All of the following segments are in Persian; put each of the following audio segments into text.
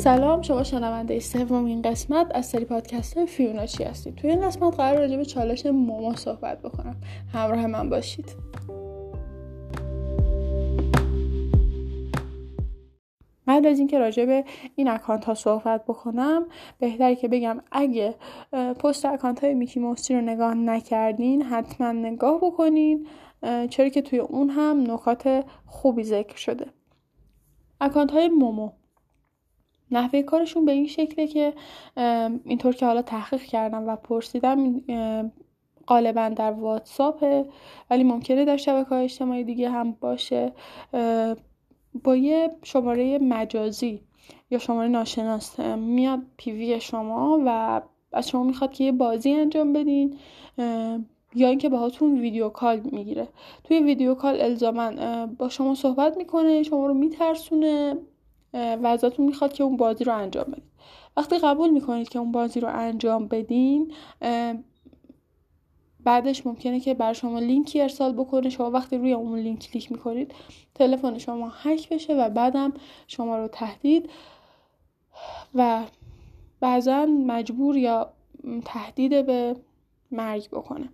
سلام شما شنونده سومین قسمت از سری پادکست های فیونا چی هستید؟ توی این قسمت قرار راجع به چالش مومو صحبت بکنم. همراه من باشید. قبل از اینکه راجع به این اکانت ها صحبت بکنم بهتره که بگم اگه پست اکانت های میکی موسی رو نگاه نکردین حتما نگاه بکنین چرا که توی اون هم نکات خوبی ذکر شده. اکانت های مومو. نحوه کارشون به این شکله که اینطور که حالا تحقیق کردم و پرسیدم غالبا در واتساپه ولی ممکنه در شبکه های اجتماعی دیگه هم باشه. با یه شماره مجازی یا شماره ناشناس میاد پیوی شما و از شما می‌خواد که یه بازی انجام بدین یا اینکه باهاتون ویدیو کال می‌گیره. توی ویدیو کال الزاما با شما صحبت می‌کنه شما رو میترسونه. و ازتون می‌خواد که اون بازی رو انجام بدید. وقتی قبول می‌کنید که اون بازی رو انجام بدین بعدش ممکنه که بر شما لینکی ارسال بکنه. شما وقتی روی اون لینک کلیک می‌کنید تلفن شما هک بشه و بعدم شما رو تهدید. و بعضا مجبور یا تهدید به مرگ بکنه.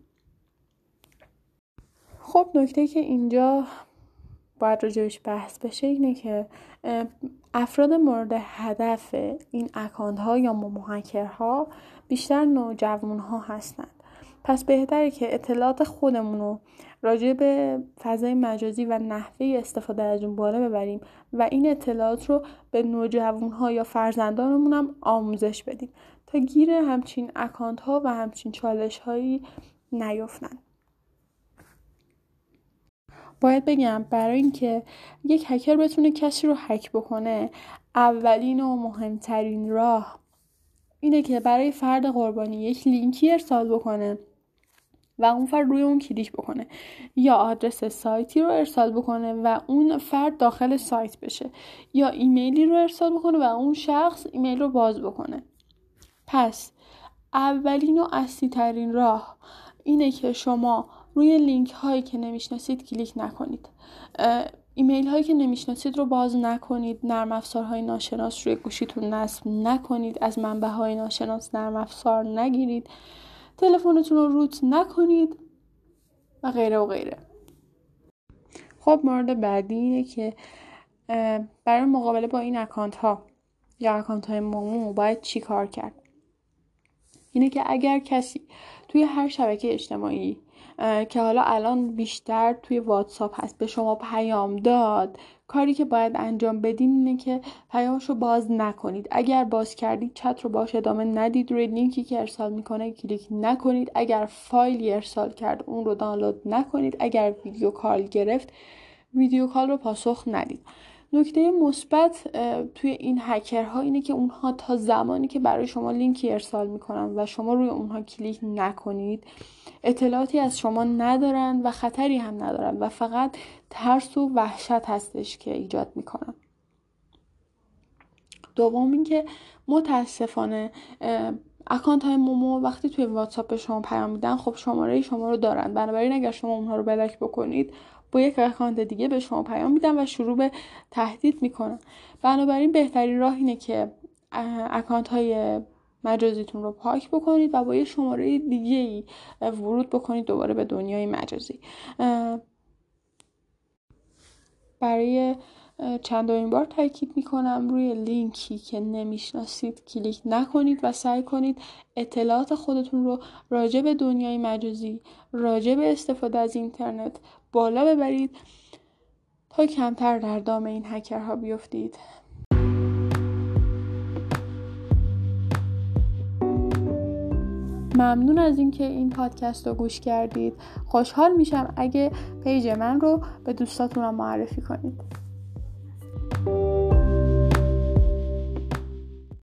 خب نکته که اینجا باید راجبش بحث بشه اینه که افراد مورد هدف این اکانت ها یا موهکر ها بیشتر نوجوان ها هستند. پس بهتره که اطلاعات خودمون رو راجع به فضای مجازی و نحوه استفاده از اون بالا ببریم و این اطلاعات رو به نوجوان ها یا فرزندانمون هم آموزش بدیم تا گیر همچین اکانت ها و همچین چالش هایی نیفتن باید بگم برای اینکه یک هکر بتونه کسی رو هک بکنه اولین و مهمترین راه اینه که برای فرد قربانی یک لینکی ارسال بکنه و اون فرد روی اون کلیک بکنه یا آدرس سایتی رو ارسال بکنه و اون فرد داخل سایت بشه یا ایمیلی رو ارسال بکنه و اون شخص ایمیل رو باز بکنه. پس اولین و اصلی ترین راه اینه که شما روی لینک هایی که نمی‌شناسید کلیک نکنید. ایمیل هایی که نمی‌شناسید رو باز نکنید. نرم افزارهای ناشناس روی گوشیتون نصب نکنید. از منبع های ناشناس نرم افزار نگیرید. تلفنتون رو root نکنید و غیره و غیره. خب مورد بعدی اینه که برای مقابله با این اکانت ها یا اکانت های مومو باید چی کار کرد؟ اینه که اگر کسی توی هر شبکه اجتماعی که حالا الان بیشتر توی واتساپ هست به شما پیام داد کاری که باید انجام بدین اینه که پیامش رو باز نکنید. اگر باز کردید چت رو باش ادامه ندید روی لینکی که ارسال می‌کنه کلیک نکنید. اگر فایلی ارسال کرد اون رو دانلود نکنید. اگر video call گرفت video call رو پاسخ ندید. نکته مثبت توی این هکرها اینه که اونها تا زمانی که برای شما لینکی ارسال می‌کنن و شما روی اونها کلیک نکنید اطلاعاتی از شما ندارن و خطری هم ندارن و فقط ترس و وحشت هستش که ایجاد می‌کنن. دوم اینکه متاسفانه اکانت های مومو وقتی توی واتساپ به شما پیام میدن خب شماره شما رو دارن. بنابراین اگر شما اونها رو بلاک بکنید یک اکانت دیگه به شما پیام میدن و شروع به تهدید می‌کنن بنابراین بهترین راه اینه که اکانت های مجازیتون رو پاک بکنید و با یه شماره دیگه ای ورود بکنید دوباره به دنیای مجازی. برای چندمین بار تاکید می‌کنم روی لینکی که نمی‌شناسید کلیک نکنید و سعی کنید اطلاعات خودتون رو راجع به دنیای مجازی راجع به استفاده از اینترنت بالا ببرید تا کمتر در دام این هکرها بیفتید. ممنون از اینکه این پادکست رو گوش کردید. خوشحال میشم اگه پیج من رو به دوستاتون معرفی کنید.